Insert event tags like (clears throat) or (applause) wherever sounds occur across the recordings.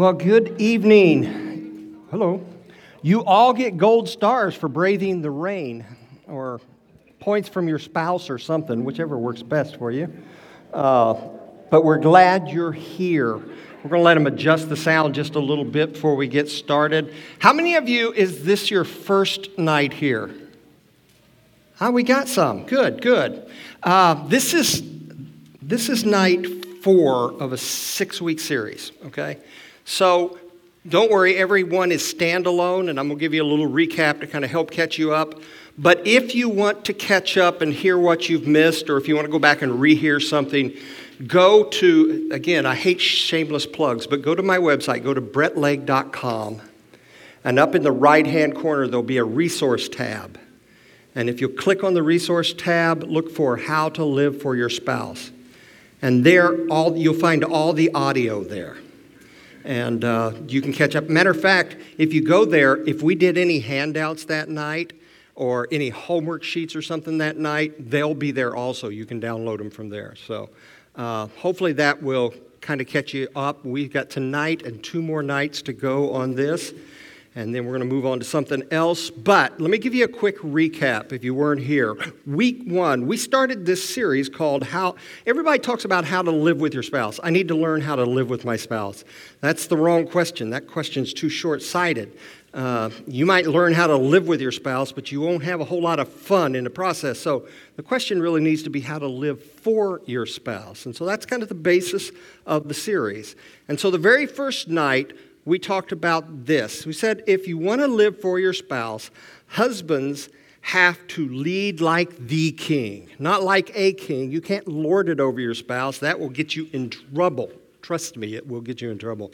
Well, good evening. Hello. You all get gold stars for braving the rain, or points from your spouse or something, whichever works best for you. Uh, but we're glad you're here. We're going to let them adjust the sound just a little bit before we get started. How many of you is this your first night here? Ah, we got some. Good, good. Uh, this is this is night four of a six-week series. Okay, so don't worry, everyone is standalone, and I'm going to give you a little recap to kind of help catch you up. But if you want to catch up and hear what you've missed, or if you want to go back and rehear something, go to, again, I hate shameless plugs, but go to my website, go to bretlegg.com, and up in the right hand corner, there'll be a resource tab. And if you click on the resource tab, look for How to Live for Your Spouse. And there, all, you'll find all the audio there. And uh, you can catch up. Matter of fact, if you go there, if we did any handouts that night or any homework sheets or something that night, they'll be there also. You can download them from there. So uh, hopefully that will kind of catch you up. We've got tonight and two more nights to go on this and then we're going to move on to something else. But let me give you a quick recap if you weren't here. Week one, we started this series called How. Everybody talks about how to live with your spouse. I need to learn how to live with my spouse. That's the wrong question. That question's too short sighted. Uh, you might learn how to live with your spouse, but you won't have a whole lot of fun in the process. So the question really needs to be how to live for your spouse. And so that's kind of the basis of the series. And so the very first night, we talked about this. We said if you want to live for your spouse, husbands have to lead like the king, not like a king. You can't lord it over your spouse. That will get you in trouble. Trust me, it will get you in trouble.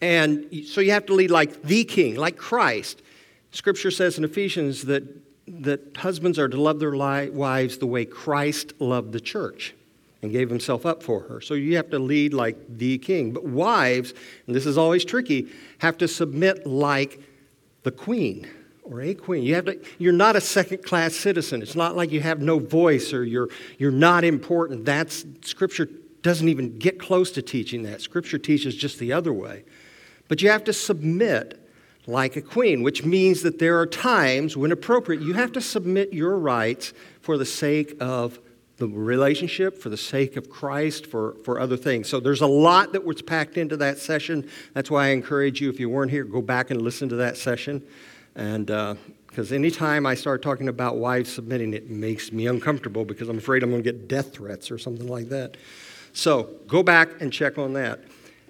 And so you have to lead like the king, like Christ. Scripture says in Ephesians that, that husbands are to love their wives the way Christ loved the church and gave himself up for her. So you have to lead like the king. But wives, and this is always tricky, have to submit like the queen or a queen. You have to, you're not a second class citizen. It's not like you have no voice or you're, you're not important. That's, Scripture doesn't even get close to teaching that. Scripture teaches just the other way. But you have to submit like a queen, which means that there are times when appropriate, you have to submit your rights for the sake of the relationship, for the sake of Christ, for, for other things. So there's a lot that was packed into that session. That's why I encourage you, if you weren't here, go back and listen to that session. And because uh, anytime I start talking about wives submitting, it makes me uncomfortable because I'm afraid I'm going to get death threats or something like that. So go back and check on that.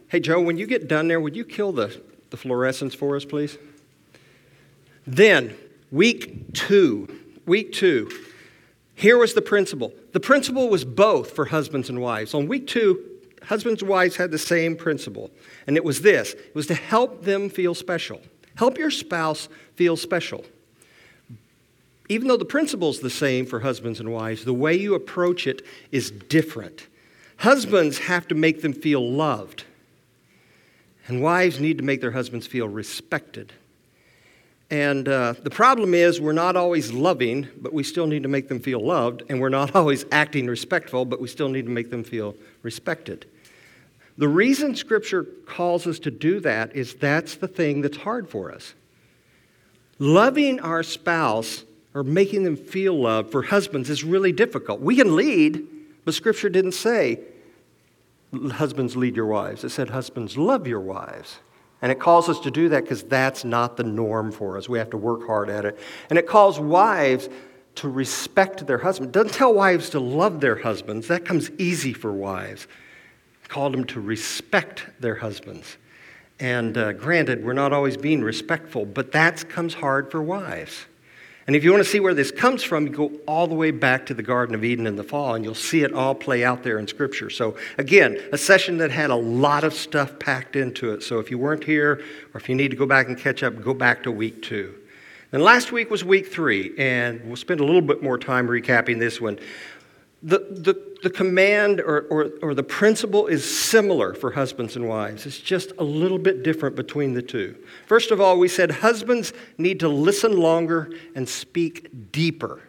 Hey, Joe, when you get done there, would you kill the, the fluorescents for us, please? Then, week two. Week two. Here was the principle. The principle was both for husbands and wives. On week two, husbands and wives had the same principle, and it was this it was to help them feel special. Help your spouse feel special. Even though the principle is the same for husbands and wives, the way you approach it is different. Husbands have to make them feel loved, and wives need to make their husbands feel respected. And uh, the problem is, we're not always loving, but we still need to make them feel loved. And we're not (laughs) always acting respectful, but we still need to make them feel respected. The reason Scripture calls us to do that is that's the thing that's hard for us. Loving our spouse or making them feel loved for husbands is really difficult. We can lead, but Scripture didn't say, husbands lead your wives. It said, husbands love your wives. And it calls us to do that because that's not the norm for us. We have to work hard at it. And it calls wives to respect their husband. It doesn't tell wives to love their husbands. That comes easy for wives. It called them to respect their husbands. And uh, granted, we're not always being respectful, but that comes hard for wives. And if you want to see where this comes from, you go all the way back to the Garden of Eden in the fall, and you'll see it all play out there in Scripture. So, again, a session that had a lot of stuff packed into it. So, if you weren't here, or if you need to go back and catch up, go back to week two. And last week was week three, and we'll spend a little bit more time recapping this one. The, the, the command or, or, or the principle is similar for husbands and wives. It's just a little bit different between the two. First of all, we said husbands need to listen longer and speak deeper.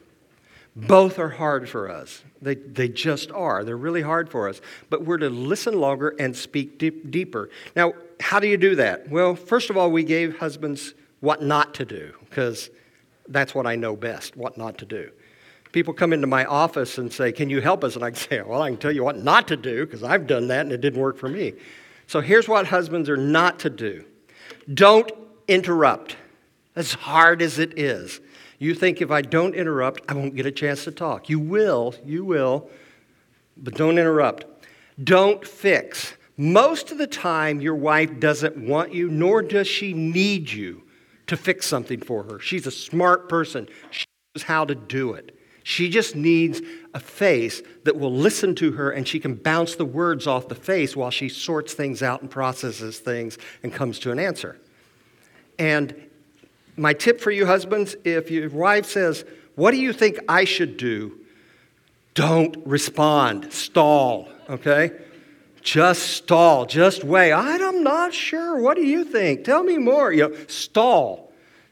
Both are hard for us. They, they just are. They're really hard for us. But we're to listen longer and speak deep, deeper. Now, how do you do that? Well, first of all, we gave husbands what not to do, because that's what I know best, what not to do. People come into my office and say, Can you help us? And I say, Well, I can tell you what not to do, because I've done that and it didn't work for me. So here's what husbands are not to do don't interrupt, as hard as it is. You think if I don't interrupt, I won't get a chance to talk. You will, you will, but don't interrupt. Don't fix. Most of the time, your wife doesn't want you, nor does she need you to fix something for her. She's a smart person, she knows how to do it. She just needs a face that will listen to her and she can bounce the words off the face while she sorts things out and processes things and comes to an answer. And my tip for you husbands if your wife says, What do you think I should do? Don't respond, stall, okay? Just stall, just wait. I'm not sure. What do you think? Tell me more. You know, stall.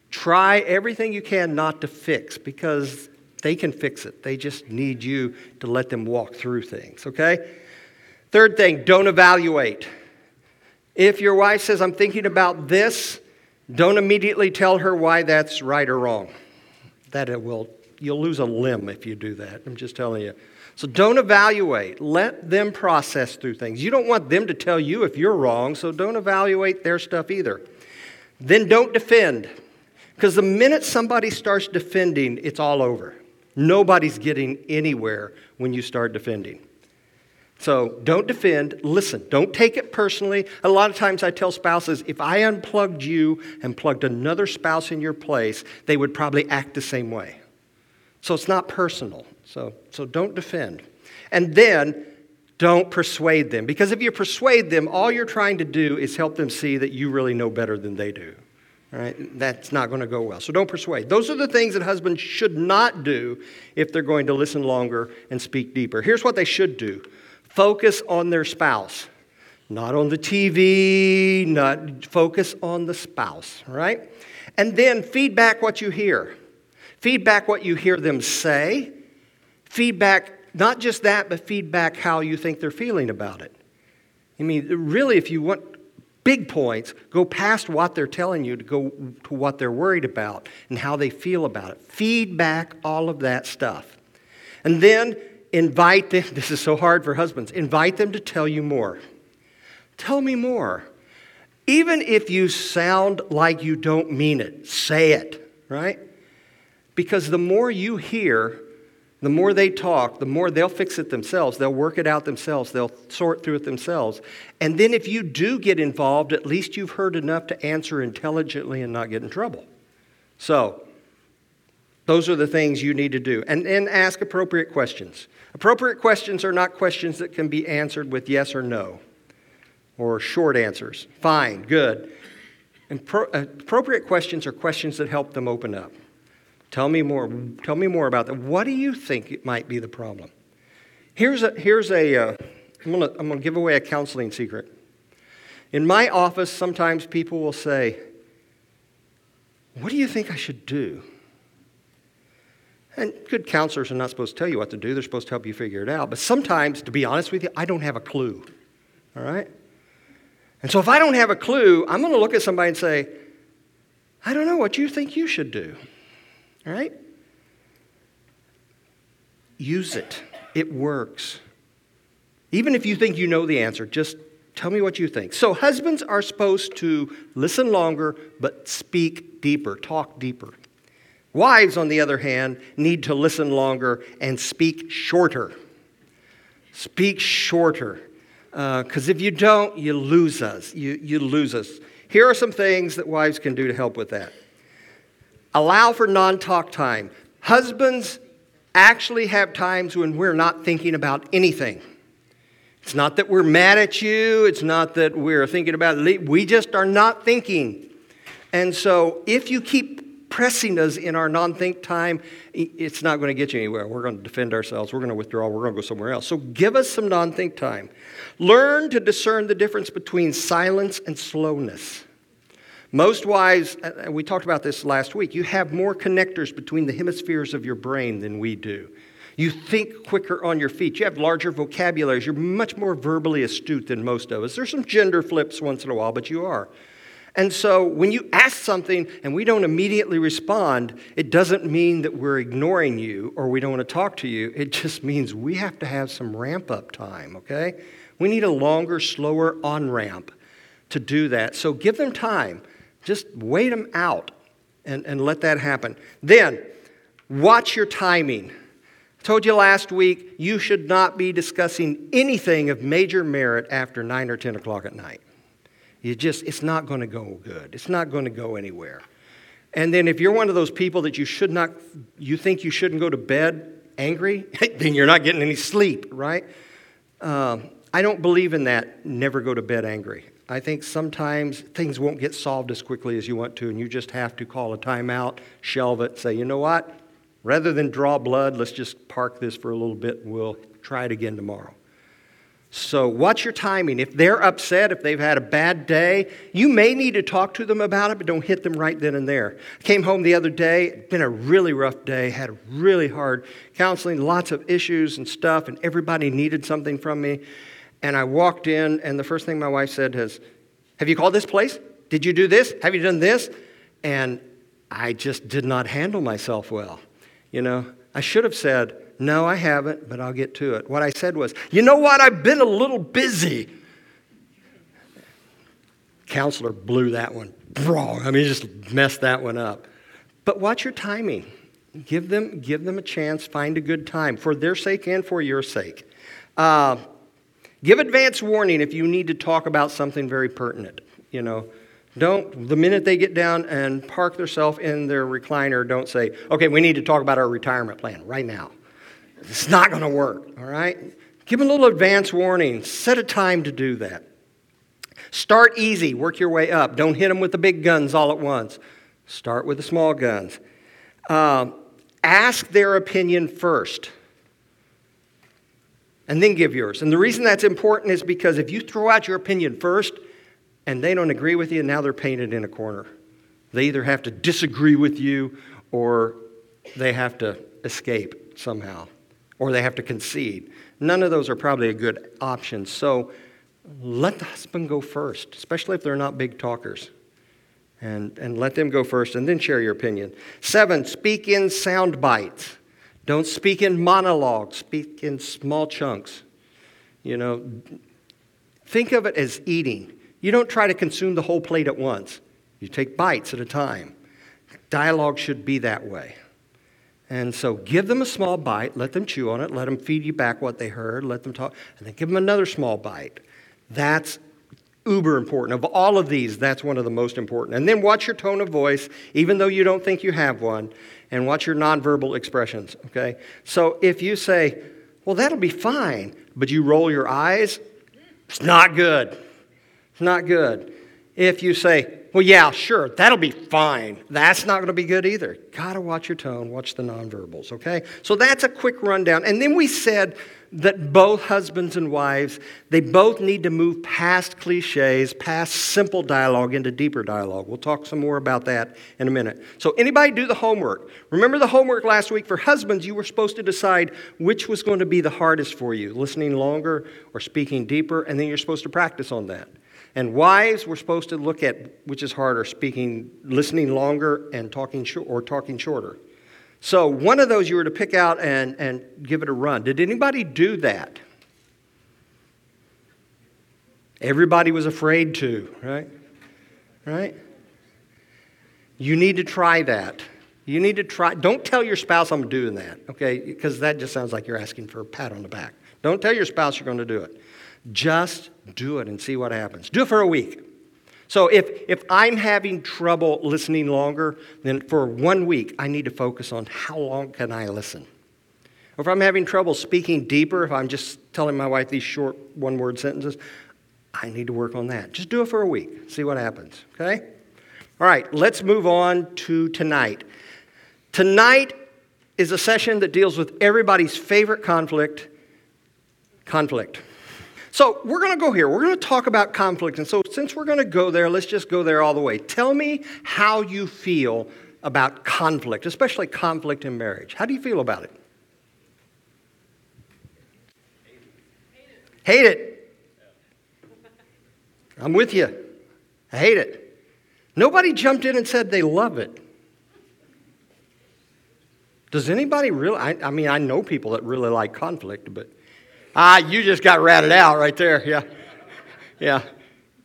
Try everything you can not to fix because they can fix it. They just need you to let them walk through things, okay? Third thing, don't evaluate. If your wife says, I'm thinking about this, don't immediately tell her why that's right or wrong. That it will, you'll lose a limb if you do that. I'm just telling you. So don't evaluate. Let them process through things. You don't want them to tell you if you're wrong, so don't evaluate their stuff either. Then don't defend. Because the minute somebody starts defending, it's all over. Nobody's getting anywhere when you start defending. So don't defend, listen, don't take it personally. A lot of times I tell spouses if I unplugged you and plugged another spouse in your place, they would probably act the same way. So it's not personal. So, so don't defend. And then don't persuade them. Because if you persuade them, all you're trying to do is help them see that you really know better than they do. All right? That's not going to go well. So don't persuade. Those are the things that husbands should not do if they're going to listen longer and speak deeper. Here's what they should do Focus on their spouse, not on the TV, not focus on the spouse, right? And then feedback what you hear. Feedback what you hear them say. Feedback, not just that, but feedback how you think they're feeling about it. I mean, really, if you want big points, go past what they're telling you to go to what they're worried about and how they feel about it. Feedback all of that stuff. And then invite them, (laughs) this is so hard for husbands, invite them to tell you more. Tell me more. Even if you sound like you don't mean it, say it, right? Because the more you hear, the more they talk, the more they'll fix it themselves. They'll work it out themselves. They'll sort through it themselves. And then if you do get involved, at least you've heard enough to answer intelligently and not get in trouble. So, those are the things you need to do. And then ask appropriate questions. Appropriate questions are not questions that can be answered with yes or no or short answers. Fine, good. And pro- uh, appropriate questions are questions that help them open up. Tell me more. Tell me more about that. What do you think it might be the problem? Here's a, here's a uh, I'm going to I'm gonna give away a counseling secret. In my office, sometimes people will say, What do you think I should do? And good counselors are not supposed to tell you what to do, they're supposed to help you figure it out. But sometimes, to be honest with you, I don't have a clue. All right? And so if I don't have a clue, I'm going to look at somebody and say, I don't know what you think you should do. All right? Use it, it works. Even if you think you know the answer, just tell me what you think. So, husbands are supposed to listen longer, but speak deeper, talk deeper. Wives, on the other hand, need to listen longer and speak shorter. Speak shorter. Because uh, if you don't, you lose us. You, you lose us. Here are some things that wives can do to help with that. Allow for non talk time. Husbands actually have times when we're not thinking about anything. It's not that we're mad at you, it's not that we're thinking about it. We just are not thinking. And so if you keep pressing us in our non think time, it's not going to get you anywhere. We're going to defend ourselves. We're going to withdraw. We're going to go somewhere else. So give us some non think time. Learn to discern the difference between silence and slowness. Most wives, uh, we talked about this last week, you have more connectors between the hemispheres of your brain than we do. You think quicker on your feet. You have larger vocabularies. You're much more verbally astute than most of us. There's some gender flips once in a while, but you are. And so when you ask something and we don't immediately respond, it doesn't mean that we're ignoring you or we don't want to talk to you. It just means we have to have some ramp up time, okay? We need a longer, slower on ramp to do that. So give them time. Just wait them out and, and let that happen. Then, watch your timing. I told you last week you should not be discussing anything of major merit after 9 or 10 o'clock at night. You just, it's not going to go good. It's not going to go anywhere. And then if you're one of those people that you should not, you think you shouldn't go to bed angry, (laughs) then you're not getting any sleep, right? Um, I don't believe in that, never go to bed angry. I think sometimes things won't get solved as quickly as you want to, and you just have to call a timeout, shelve it, say, you know what? Rather than draw blood, let's just park this for a little bit and we'll try it again tomorrow. So, watch your timing. If they're upset, if they've had a bad day, you may need to talk to them about it, but don't hit them right then and there. I came home the other day, it's been a really rough day, had really hard counseling, lots of issues and stuff, and everybody needed something from me. And I walked in, and the first thing my wife said is, Have you called this place? Did you do this? Have you done this? And I just did not handle myself well. You know, I should have said, no, I haven't, but I'll get to it. What I said was, You know what? I've been a little busy. Counselor blew that one wrong. I mean, just messed that one up. But watch your timing. Give them, give them a chance. Find a good time for their sake and for your sake. Uh, give advance warning if you need to talk about something very pertinent. You know, don't, the minute they get down and park themselves in their recliner, don't say, okay, we need to talk about our retirement plan right now. It's not going to work, all right? Give them a little advance warning. Set a time to do that. Start easy, work your way up. Don't hit them with the big guns all at once. Start with the small guns. Um, ask their opinion first and then give yours. And the reason that's important is because if you throw out your opinion first and they don't agree with you, now they're painted in a corner. They either have to disagree with you or they have to escape somehow or they have to concede. None of those are probably a good option. So let the husband go first, especially if they're not big talkers. And, and let them go first and then share your opinion. Seven, speak in sound bites. Don't speak in monologues, speak in small chunks. You know, think of it as eating. You don't try to consume the whole plate at once, you take bites at a time. Dialogue should be that way. And so give them a small bite, let them chew on it, let them feed you back what they heard, let them talk, and then give them another small bite. That's uber important. Of all of these, that's one of the most important. And then watch your tone of voice, even though you don't think you have one, and watch your nonverbal expressions, okay? So if you say, well, that'll be fine, but you roll your eyes, it's not good. It's not good. If you say, well, yeah, sure, that'll be fine. That's not going to be good either. Got to watch your tone, watch the nonverbals, okay? So that's a quick rundown. And then we said that both husbands and wives, they both need to move past cliches, past simple dialogue into deeper dialogue. We'll talk some more about that in a minute. So anybody do the homework? Remember the homework last week for husbands, you were supposed to decide which was going to be the hardest for you, listening longer or speaking deeper, and then you're supposed to practice on that. And wives, we're supposed to look at which is harder, speaking, listening longer and talking or talking shorter. So one of those you were to pick out and, and give it a run. Did anybody do that? Everybody was afraid to, right? Right? You need to try that. You need to try. Don't tell your spouse I'm doing that, okay? Because that just sounds like you're asking for a pat on the back. Don't tell your spouse you're going to do it. Just do it and see what happens. Do it for a week. So if, if I'm having trouble listening longer, then for one week, I need to focus on how long can I listen. Or if I'm having trouble speaking deeper, if I'm just telling my wife these short one word sentences, I need to work on that. Just do it for a week, see what happens, okay? All right, let's move on to tonight. Tonight is a session that deals with everybody's favorite conflict conflict. So we're going to go here. We're going to talk about conflict. And so since we're going to go there, let's just go there all the way. Tell me how you feel about conflict, especially conflict in marriage. How do you feel about it? Hate it. I'm with you. I hate it. Nobody jumped in and said they love it. Does anybody really? I, I, mean, I know people that really like conflict, but ah, you just got ratted out right there. Yeah, yeah,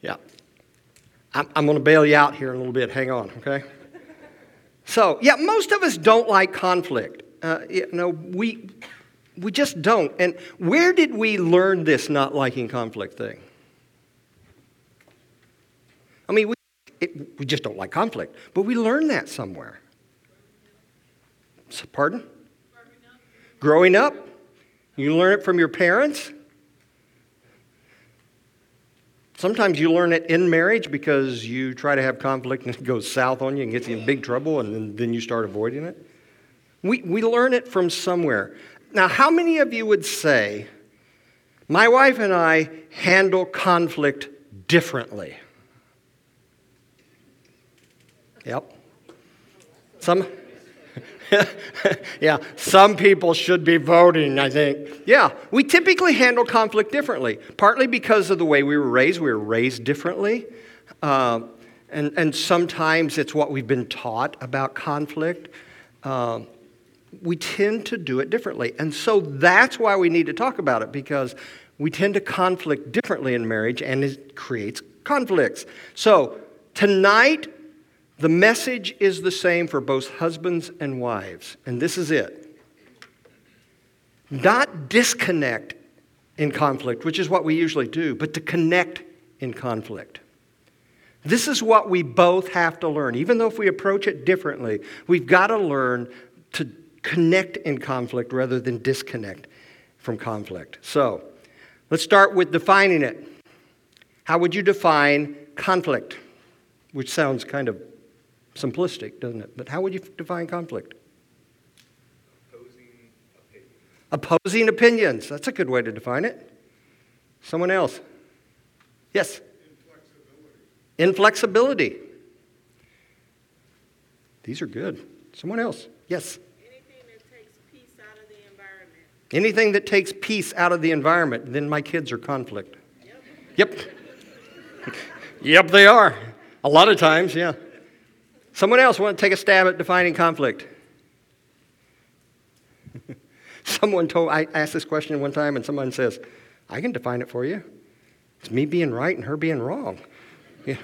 yeah. I'm, I'm going to bail you out here in a little bit. Hang on, okay? So, yeah, most of us don't like conflict. Uh, you know, we we just don't. And where did we learn this not liking conflict thing? I mean, we, it, we just don't like conflict, but we learned that somewhere. Pardon? Growing up. You learn it from your parents. Sometimes you learn it in marriage because you try to have conflict and it goes south on you and gets you in big trouble and then, then you start avoiding it. We, we learn it from somewhere. Now, how many of you would say, my wife and I handle conflict differently? Yep. Some. (laughs) yeah, some people should be voting, I think. Yeah, we typically handle conflict differently, partly because of the way we were raised. We were raised differently. Uh, and, and sometimes it's what we've been taught about conflict. Uh, we tend to do it differently. And so that's why we need to talk about it, because we tend to conflict differently in marriage and it creates conflicts. So tonight, the message is the same for both husbands and wives, and this is it. Not disconnect in conflict, which is what we usually do, but to connect in conflict. This is what we both have to learn. Even though if we approach it differently, we've got to learn to connect in conflict rather than disconnect from conflict. So, let's start with defining it. How would you define conflict? Which sounds kind of simplistic, doesn't it? But how would you define conflict? Opposing opinions. That's a good way to define it. Someone else? Yes? Inflexibility. Inflexibility. These are good. Someone else? Yes? Anything that takes peace out of the environment. Anything that takes peace out of the environment, then my kids are conflict. Yep. Yep, (laughs) yep they are. A lot of times, yeah. Someone else want to take a stab at defining conflict? (laughs) someone told, I asked this question one time, and someone says, I can define it for you. It's me being right and her being wrong. (laughs)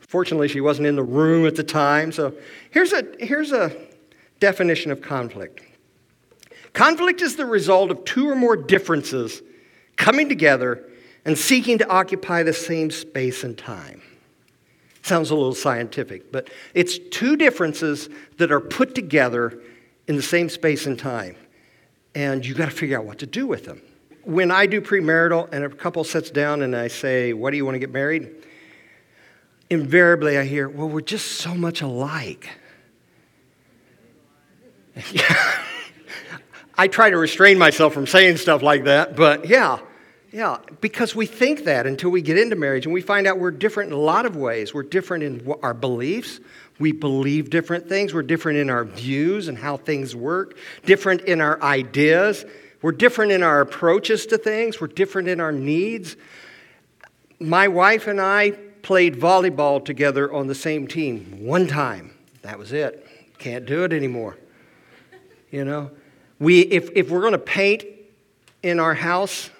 Fortunately, she wasn't in the room at the time. So here's a, here's a definition of conflict conflict is the result of two or more differences coming together and seeking to occupy the same space and time. Sounds a little scientific, but it's two differences that are put together in the same space and time. And you got to figure out what to do with them. When I do premarital and a couple sits down and I say, What do you want to get married? Invariably, I hear, Well, we're just so much alike. (laughs) I try to restrain myself from saying stuff like that, but yeah. Yeah, because we think that until we get into marriage and we find out we're different in a lot of ways. We're different in our beliefs. We believe different things. We're different in our views and how things work, different in our ideas. We're different in our approaches to things. We're different in our needs. My wife and I played volleyball together on the same team one time. That was it. Can't do it anymore. You know, we, if, if we're going to paint in our house,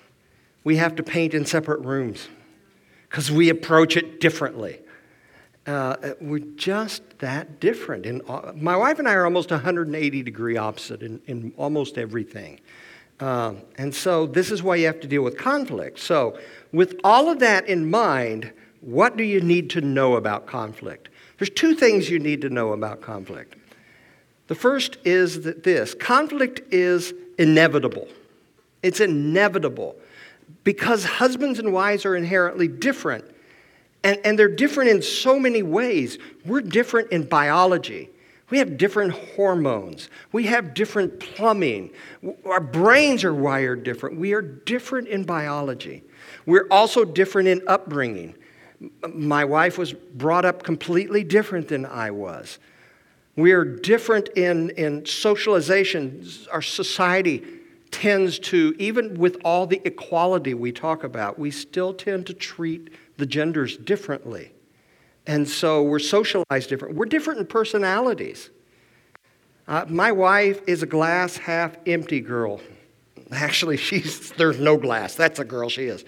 we have to paint in separate rooms because we approach it differently. Uh, we're just that different. And my wife and I are almost 180 degree opposite in, in almost everything. Uh, and so this is why you have to deal with conflict. So, with all of that in mind, what do you need to know about conflict? There's two things you need to know about conflict. The first is that this conflict is inevitable. It's inevitable because husbands and wives are inherently different. And, and they're different in so many ways. We're different in biology. We have different hormones. We have different plumbing. Our brains are wired different. We are different in biology. We're also different in upbringing. My wife was brought up completely different than I was. We are different in, in socialization. Our society tends to, even with all the equality we talk about, we still tend to treat the genders differently. And so we're socialized different. We're different in personalities. Uh, my wife is a glass half empty girl. Actually, (laughs) she's, there's no glass. That's a girl she is.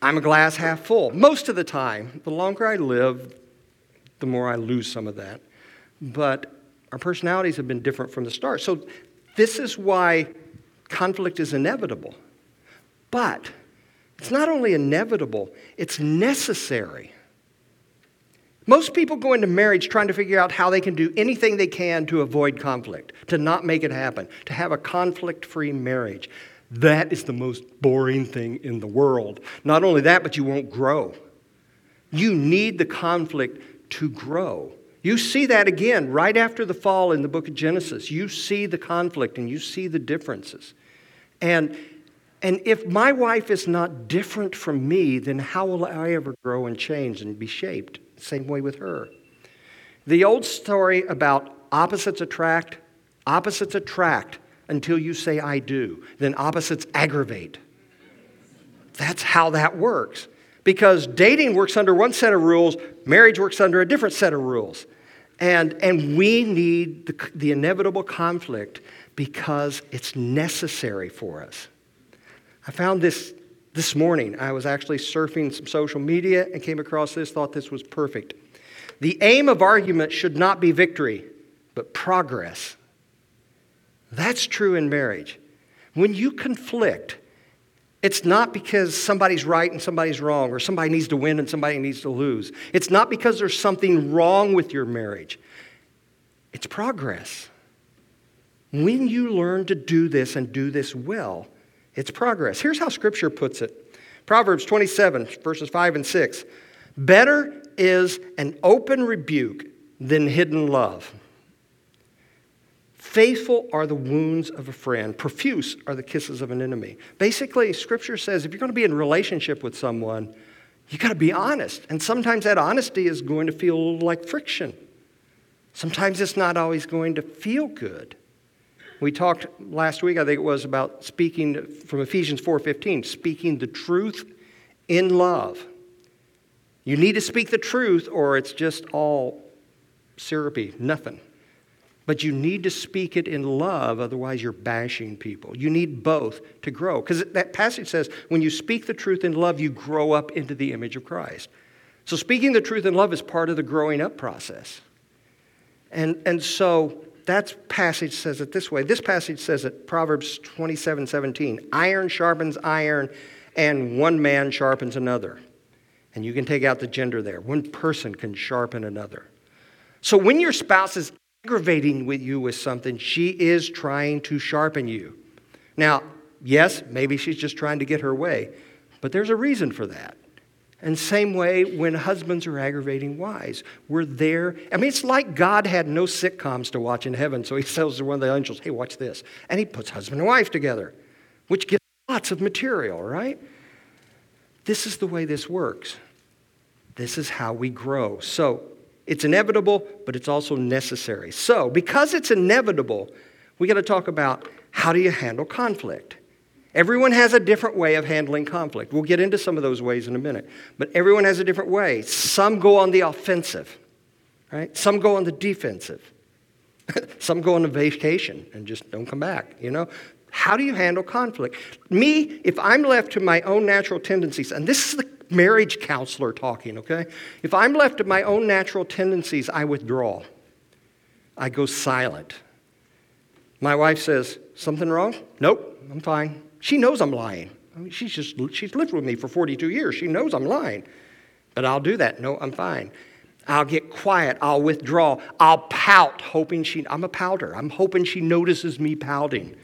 I'm a glass half full. Most of the time, the longer I live, the more I lose some of that. But our personalities have been different from the start. So, this is why conflict is inevitable. But it's not only inevitable, it's necessary. Most people go into marriage trying to figure out how they can do anything they can to avoid conflict, to not make it happen, to have a conflict free marriage. That is the most boring thing in the world. Not only that, but you won't grow. You need the conflict to grow. You see that again right after the fall in the book of Genesis. You see the conflict and you see the differences. And, and if my wife is not different from me, then how will I ever grow and change and be shaped? Same way with her. The old story about opposites attract, opposites attract until you say, I do. Then opposites aggravate. That's how that works. Because dating works under one set of rules, marriage works under a different set of rules. And, and we need the, the inevitable conflict because it's necessary for us. I found this this morning. I was actually surfing some social media and came across this, thought this was perfect. The aim of argument should not be victory, but progress. That's true in marriage. When you conflict, it's not because somebody's right and somebody's wrong, or somebody needs to win and somebody needs to lose. It's not because there's something wrong with your marriage. It's progress. When you learn to do this and do this well, it's progress. Here's how Scripture puts it Proverbs 27, verses 5 and 6. Better is an open rebuke than hidden love. Faithful are the wounds of a friend, profuse are the kisses of an enemy. Basically, Scripture says if you're going to be in relationship with someone, you got to be honest. And sometimes that honesty is going to feel like friction. Sometimes it's not always going to feel good. We talked last week, I think it was, about speaking from Ephesians 4:15, speaking the truth in love. You need to speak the truth or it's just all syrupy, nothing. But you need to speak it in love, otherwise, you're bashing people. You need both to grow. Because that passage says when you speak the truth in love, you grow up into the image of Christ. So, speaking the truth in love is part of the growing up process. And, and so, that passage says it this way. This passage says it, Proverbs 27 17. Iron sharpens iron, and one man sharpens another. And you can take out the gender there. One person can sharpen another. So when your spouse is aggravating with you with something, she is trying to sharpen you. Now, yes, maybe she's just trying to get her way, but there's a reason for that. And same way when husbands are aggravating wives. We're there. I mean, it's like God had no sitcoms to watch in heaven, so he (laughs) tells one of the angels, hey, watch this. And he puts husband and wife together, which gives lots of material, right? This is the way this works. This is how we grow. So it's inevitable, but it's also necessary. So, because it's inevitable, we got to talk about how do you handle conflict? Everyone has a different way of handling conflict. We'll get into some of those ways in a minute. But everyone has a different way. Some go on the offensive, right? Some go on the defensive. (laughs) some go on a vacation and just don't come back, you know? How do you handle conflict? Me, if I'm left to my own natural tendencies, and this is the marriage counselor talking, okay? If I'm left to my own natural tendencies, I withdraw. I go silent. My wife says, Something wrong? Nope, I'm fine. She knows I'm lying. I mean, she's just she's lived with me for 42 years. She knows I'm lying. But I'll do that. No, I'm fine. I'll get quiet. I'll withdraw. I'll pout, hoping she, I'm a pouter. I'm hoping she notices me pouting.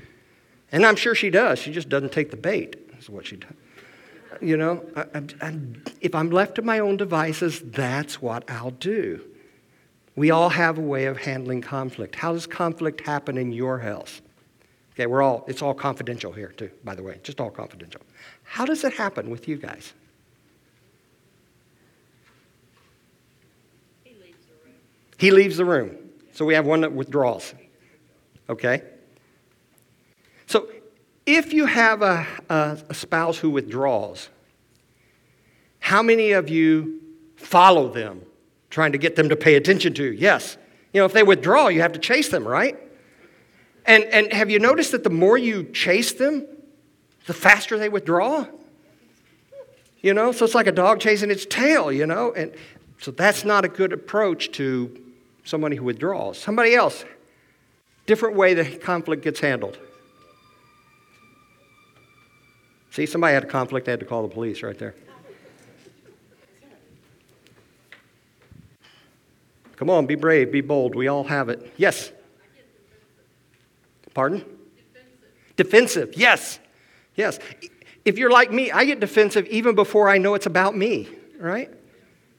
And I'm sure she does. She just doesn't take the bait, That's what she does. You know, I, I, if I'm left to my own devices, that's what I'll do. We all have a way of handling conflict. How does conflict happen in your house? Okay, we're all, it's all confidential here, too, by the way, just all confidential. How does it happen with you guys? He leaves the room. He leaves the room. So we have one that withdraws. Okay? So if you have a, a, a spouse who withdraws, how many of you follow them, trying to get them to pay attention to? Yes. You know, if they withdraw, you have to chase them, right? And, and have you noticed that the more you chase them, the faster they withdraw? You know, so it's like a dog chasing its tail, you know? And so that's not a good approach to somebody who withdraws. Somebody else, different way the conflict gets handled. See, somebody had a conflict, they had to call the police right there. Come on, be brave, be bold. We all have it. Yes. Pardon? Defensive. defensive. Yes. Yes. If you're like me, I get defensive even before I know it's about me, right?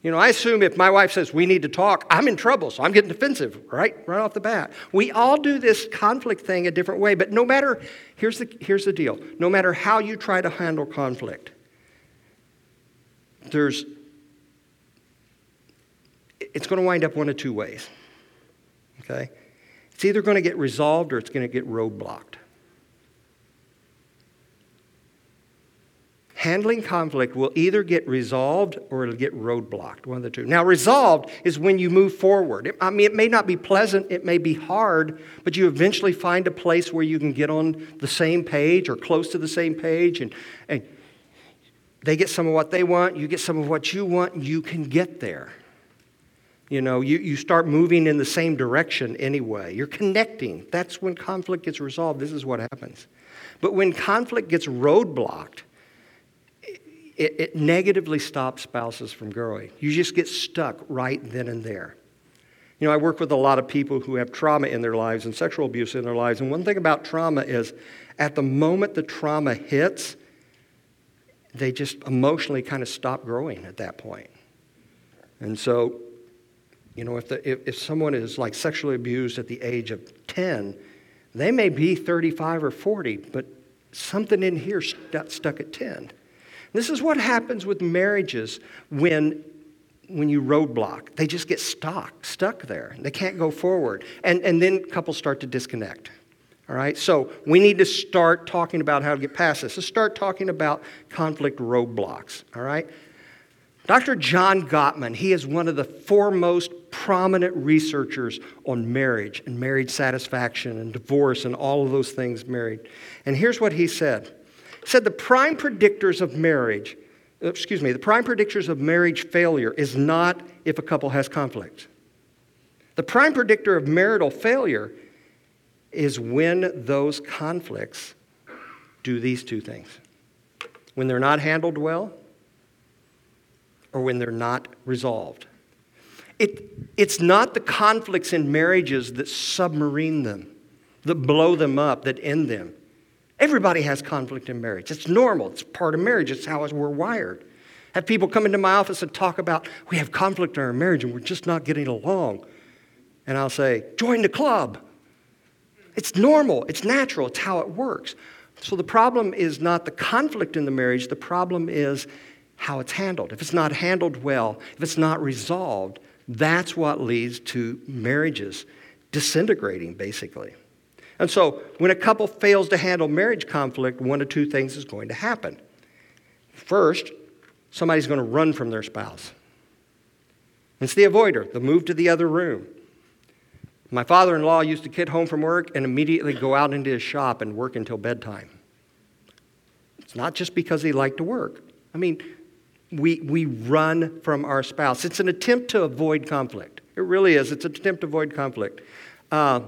You know, I assume if my wife says we need to talk, I'm in trouble, so I'm getting defensive, right? Right off the bat. We all do this conflict thing a different way, but no matter, here's the, here's the deal no matter how you try to handle conflict, there's it's going to wind up one of two ways. Okay? It's either going to get resolved or it's going to get roadblocked. Handling conflict will either get resolved or it'll get roadblocked, one of the two. Now, resolved is when you move forward. I mean, it may not be pleasant, it may be hard, but you eventually find a place where you can get on the same page or close to the same page, and, and they get some of what they want, you get some of what you want, you can get there. You know, you, you start moving in the same direction anyway. You're connecting. That's when conflict gets resolved. This is what happens. But when conflict gets roadblocked, it, it negatively stops spouses from growing. You just get stuck right then and there. You know, I work with a lot of people who have trauma in their lives and sexual abuse in their lives. And one thing about trauma is at the moment the trauma hits, they just emotionally kind of stop growing at that point. And so you know, if, the, if, if someone is like sexually abused at the age of 10, they may be 35 or 40, but something in here got stuck at 10. This is what happens with marriages when, when you roadblock. They just get stuck, stuck there. They can't go forward. And, and then couples start to disconnect. All right? So we need to start talking about how to get past this. Let's start talking about conflict roadblocks. All right? Dr. John Gottman, he is one of the foremost prominent researchers on marriage and marriage satisfaction and divorce and all of those things married. And here's what he said. He said the prime predictors of marriage, uh, excuse me, the prime predictors of marriage failure is not if a couple has conflict. The prime predictor of marital failure is when those conflicts do these two things. When they're not handled well or when they're not resolved. It, it's not the conflicts in marriages that submarine them, that blow them up, that end them. Everybody has conflict in marriage. It's normal. It's part of marriage. It's how we're wired. Have people come into my office and talk about we have conflict in our marriage and we're just not getting along. And I'll say, join the club. It's normal. It's natural. It's how it works. So the problem is not the conflict in the marriage. The problem is how it's handled. If it's not handled well, if it's not resolved, that's what leads to marriages disintegrating, basically. And so, when a couple fails to handle marriage conflict, one of two things is going to happen. First, somebody's going to run from their spouse. It's the avoider, the move to the other room. My father in law used to get home from work and immediately go out into his shop and work until bedtime. It's not just because he liked to work. I mean, we, we run from our spouse. It's an attempt to avoid conflict. It really is. It's an attempt to avoid conflict. Uh,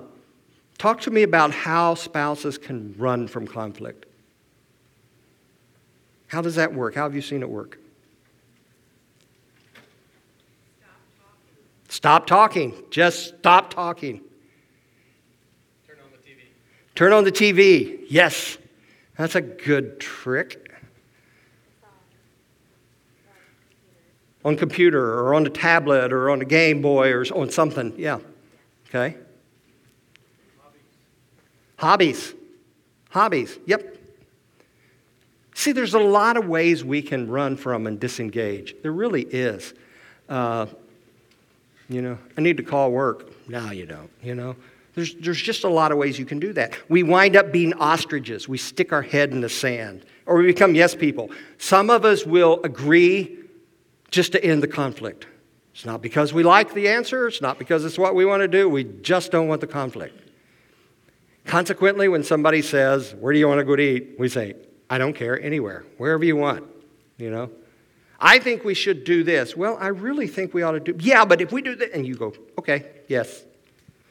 talk to me about how spouses can run from conflict. How does that work? How have you seen it work? Stop talking. Just stop talking. Turn on the TV. Turn on the TV. Yes. That's a good trick. On computer or on a tablet or on a Game Boy or on something. Yeah. Okay. Hobbies. Hobbies. Yep. See, there's a lot of ways we can run from and disengage. There really is. Uh, you know, I need to call work. No, you don't. You know, there's, there's just a lot of ways you can do that. We wind up being ostriches. We stick our head in the sand, or we become yes people. Some of us will agree just to end the conflict. It's not because we like the answer, it's not because it's what we want to do. We just don't want the conflict. Consequently, when somebody says, Where do you want to go to eat? we say, I don't care, anywhere, wherever you want, you know. I think we should do this. Well, I really think we ought to do, yeah, but if we do that, and you go, okay, yes.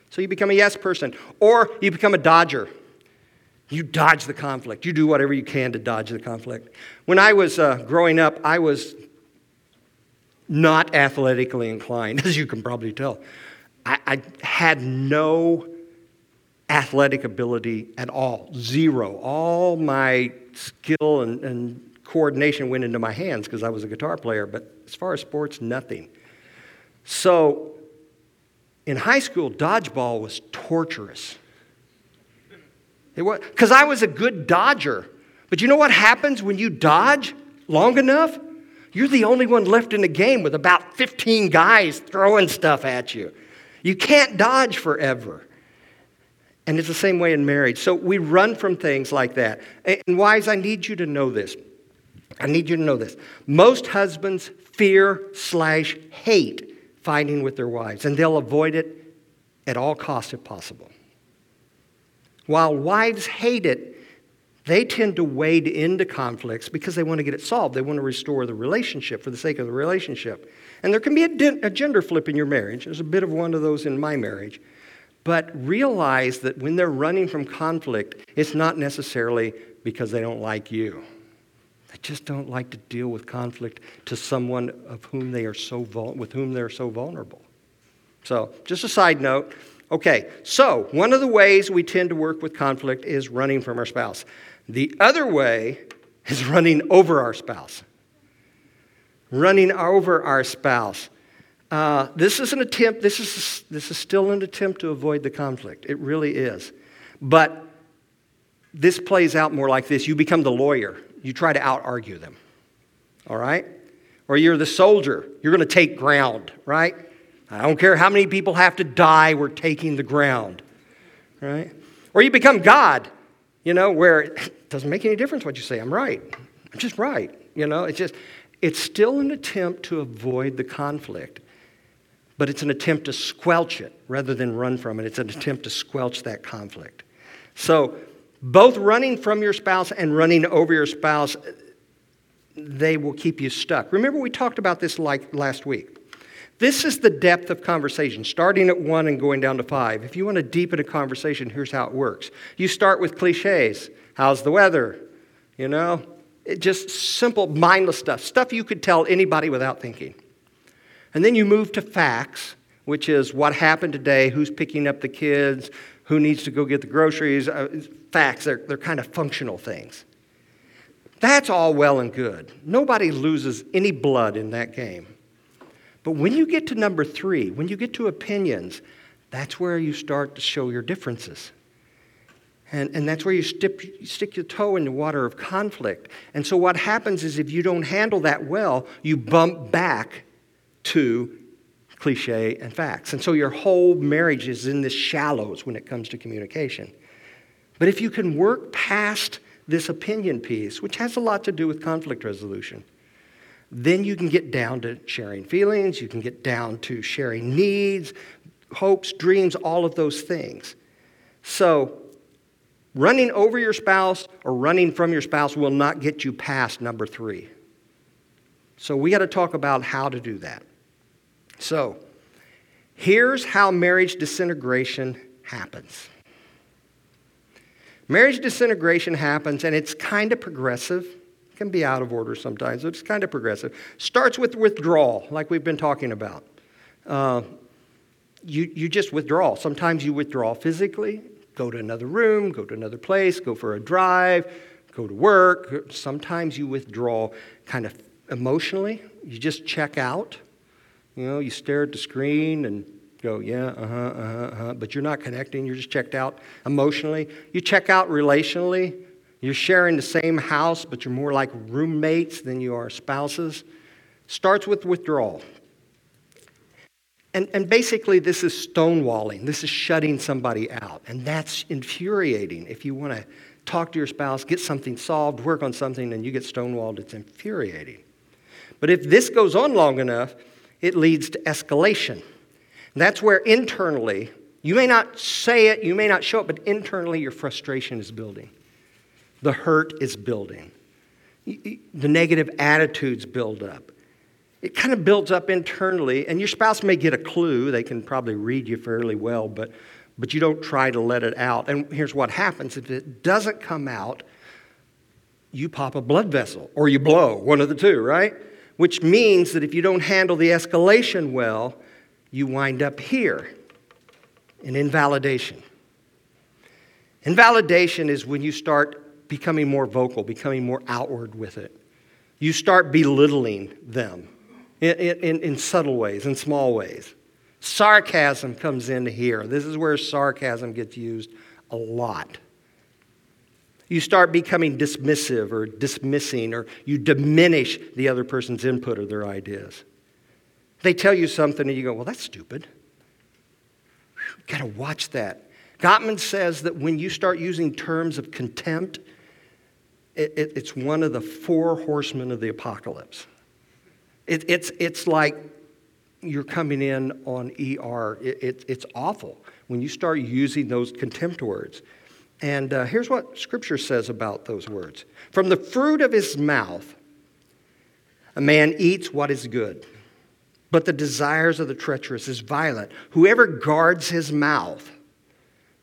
So you become a yes person. Or you become a dodger. You dodge the conflict. You do whatever you can to dodge the conflict. When I was uh, growing up, I was not athletically inclined, (laughs) as you can probably tell. I, I had no athletic ability at all, zero. All my skill and, and coordination went into my hands because I was a guitar player, but as far as sports, nothing. So in high school, dodgeball was torturous. It was because I was a good dodger. But you know what happens when you dodge long enough? You're the only one left in the game with about 15 guys throwing stuff at you. You can't dodge forever. And it's the same way in marriage. So we run from things like that. And wives, I need you to know this. I need you to know this. Most husbands fear slash hate fighting with their wives, and they'll avoid it at all costs if possible. While wives hate it, they tend to wade into conflicts because they want to get it solved. They want to restore the relationship for the sake of the relationship. And there can be a, a gender flip in your marriage. There's a bit of one of those in my marriage. But realize that when they're running from conflict, it's not necessarily because they don't like you. They just don't like to deal with conflict to someone of whom they are so vul- with whom they're so vulnerable. So, just a side note. Okay, so one of the ways we tend to work with conflict is running from our spouse. The other way is running over our spouse. Running over our spouse. Uh, this is an attempt, this is, this is still an attempt to avoid the conflict. It really is. But this plays out more like this you become the lawyer, you try to out argue them. All right? Or you're the soldier, you're going to take ground, right? I don't care how many people have to die, we're taking the ground, right? Or you become God, you know, where it (laughs) doesn't make any difference what you say. I'm right. I'm just right. You know, it's just, it's still an attempt to avoid the conflict but it's an attempt to squelch it rather than run from it. It's an attempt to squelch that conflict. So, both running from your spouse and running over your spouse, they will keep you stuck. Remember, we talked about this like last week. This is the depth of conversation, starting at one and going down to five. If you want to deepen a conversation, here's how it works. You start with cliches. How's the weather? You know, it just simple, mindless stuff, stuff you could tell anybody without thinking. And then you move to facts, which is what happened today, who's picking up the kids, who needs to go get the groceries. Uh, facts, they're, they're kind of functional things. That's all well and good. Nobody loses any blood in that game. But when you get to number three, when you get to opinions, that's where you start to show your differences. And, and that's where you stick, stick your toe in the water of conflict. And so, what happens is if you don't handle that well, you bump back to cliche and facts. And so your whole marriage is in the shallows when it comes to communication. But if you can work past this opinion piece, which has a lot to do with conflict resolution, then you can get down to sharing feelings, you can get down to sharing needs, hopes, dreams, all of those things. So, running over your spouse or running from your spouse will not get you past number three. So, we got to talk about how to do that. So, here's how marriage disintegration happens. Marriage disintegration happens, and it's kind of progressive. Can be out of order sometimes, it's kind of progressive. Starts with withdrawal, like we've been talking about. Uh, you, you just withdraw. Sometimes you withdraw physically, go to another room, go to another place, go for a drive, go to work. Sometimes you withdraw kind of emotionally You just check out. You know, you stare at the screen and go, yeah, uh huh, uh huh, uh-huh, but you're not connecting. You're just checked out emotionally. You check out relationally. You're sharing the same house, but you're more like roommates than you are spouses. Starts with withdrawal. And, and basically, this is stonewalling. This is shutting somebody out. And that's infuriating. If you want to talk to your spouse, get something solved, work on something, and you get stonewalled, it's infuriating. But if this goes on long enough, it leads to escalation. That's where internally, you may not say it, you may not show it, but internally your frustration is building. The hurt is building. The negative attitudes build up. It kind of builds up internally, and your spouse may get a clue. They can probably read you fairly well, but, but you don't try to let it out. And here's what happens if it doesn't come out, you pop a blood vessel or you blow, one of the two, right? Which means that if you don't handle the escalation well, you wind up here in invalidation. Invalidation is when you start becoming more vocal, becoming more outward with it. You start belittling them in, in, in subtle ways, in small ways. Sarcasm comes into here. This is where sarcasm gets used a lot. You start becoming dismissive or dismissing, or you diminish the other person's input or their ideas. They tell you something and you go, well, that's stupid. You've got to watch that. Gottman says that when you start using terms of contempt, it, it, it's one of the four horsemen of the apocalypse. It, it's, it's like you're coming in on ER. it's awful when you start using those contempt words. And uh, here's what Scripture says about those words From the fruit of his mouth, a man eats what is good but the desires of the treacherous is violent. Whoever guards his mouth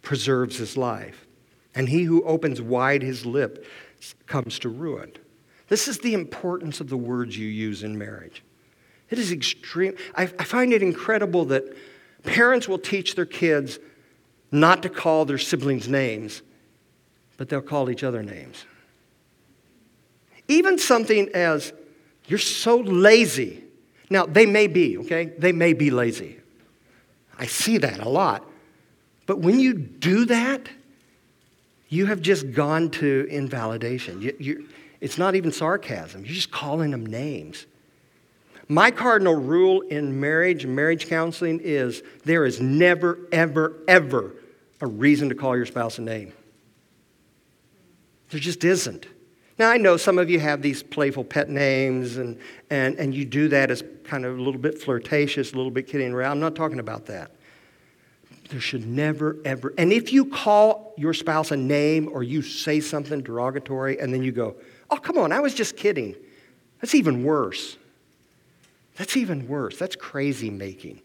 preserves his life, and he who opens wide his lip comes to ruin. This is the importance of the words you use in marriage. It is extreme. I, I find it incredible that parents will teach their kids not to call their siblings names, but they'll call each other names. Even something as, you're so lazy. Now, they may be, okay? They may be lazy. I see that a lot. But when you do that, you have just gone to invalidation. You, it's not even sarcasm, you're just calling them names. My cardinal rule in marriage marriage counseling is there is never, ever, ever a reason to call your spouse a name. There just isn't. Now, I know some of you have these playful pet names, and, and, and you do that as kind of a little bit flirtatious, a little bit kidding around. I'm not talking about that. There should never, ever, and if you call your spouse a name or you say something derogatory and then you go, oh, come on, I was just kidding, that's even worse. That's even worse. That's crazy making.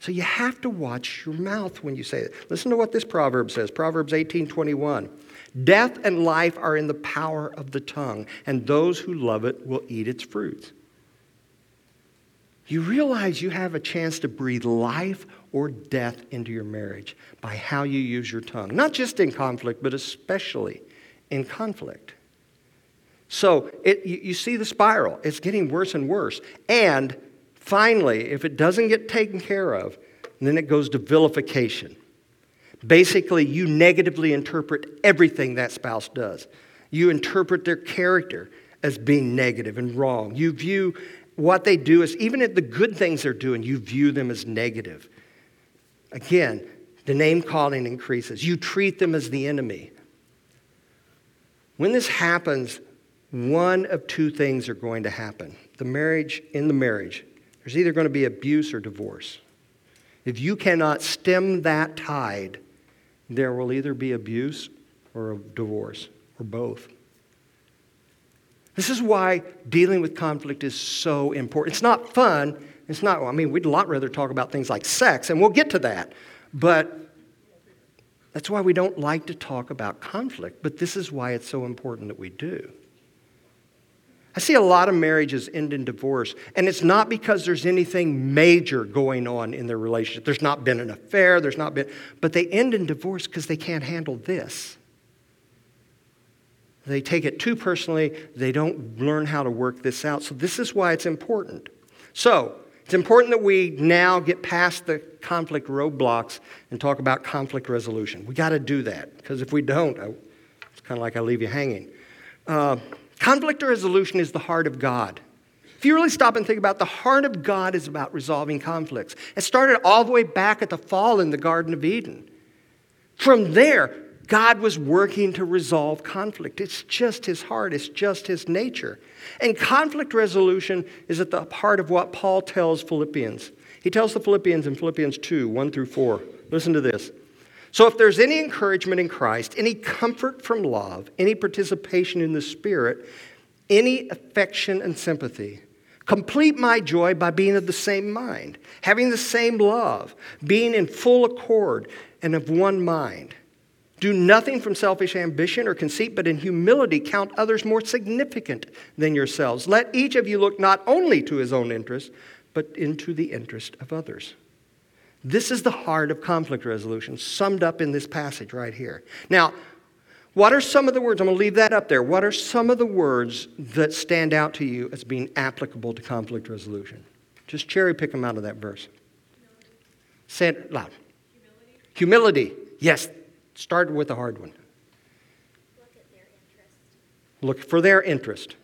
So you have to watch your mouth when you say it. Listen to what this proverb says Proverbs 18 21. Death and life are in the power of the tongue, and those who love it will eat its fruits. You realize you have a chance to breathe life or death into your marriage by how you use your tongue, not just in conflict, but especially in conflict. So it, you, you see the spiral, it's getting worse and worse. And finally, if it doesn't get taken care of, then it goes to vilification. Basically, you negatively interpret everything that spouse does. You interpret their character as being negative and wrong. You view what they do as, even if the good things they're doing, you view them as negative. Again, the name calling increases. You treat them as the enemy. When this happens, one of two things are going to happen. The marriage, in the marriage, there's either going to be abuse or divorce. If you cannot stem that tide, there will either be abuse or a divorce, or both. This is why dealing with conflict is so important. It's not fun. It's not, I mean, we'd a lot rather talk about things like sex, and we'll get to that. But that's why we don't like to talk about conflict. But this is why it's so important that we do. I see a lot of marriages end in divorce, and it's not because there's anything major going on in their relationship. There's not been an affair, there's not been, but they end in divorce because they can't handle this. They take it too personally. They don't learn how to work this out. So, this is why it's important. So, it's important that we now get past the conflict roadblocks and talk about conflict resolution. We got to do that because if we don't, I, it's kind of like I leave you hanging. Uh, conflict resolution is the heart of God. If you really stop and think about it, the heart of God is about resolving conflicts. It started all the way back at the fall in the Garden of Eden. From there, God was working to resolve conflict. It's just his heart, it's just his nature. And conflict resolution is at the heart of what Paul tells Philippians. He tells the Philippians in Philippians 2 1 through 4. Listen to this. So, if there's any encouragement in Christ, any comfort from love, any participation in the Spirit, any affection and sympathy, complete my joy by being of the same mind, having the same love, being in full accord and of one mind. Do nothing from selfish ambition or conceit, but in humility count others more significant than yourselves. Let each of you look not only to his own interest, but into the interest of others. This is the heart of conflict resolution, summed up in this passage right here. Now, what are some of the words? I'm going to leave that up there. What are some of the words that stand out to you as being applicable to conflict resolution? Just cherry pick them out of that verse. Say it loud. Humility. Humility. Yes, Start with the hard one. Look at their interest. Look for their interest.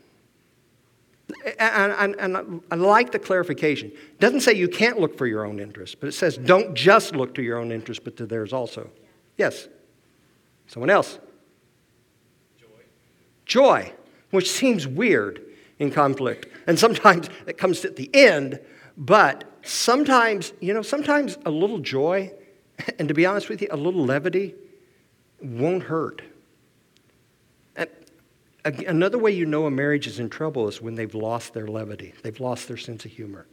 And, and, and, I like the clarification. It doesn't say you can't look for your own interest, but it says don't just look to your own interest, but to theirs also. Yes. Someone else? Joy. Joy, which seems weird in conflict. And sometimes it comes at the end, but sometimes, you know, sometimes a little joy, (laughs) and to be honest with you, a little levity won't hurt. And another way you know a marriage is in trouble is when they've lost their levity, they've lost their sense of humor.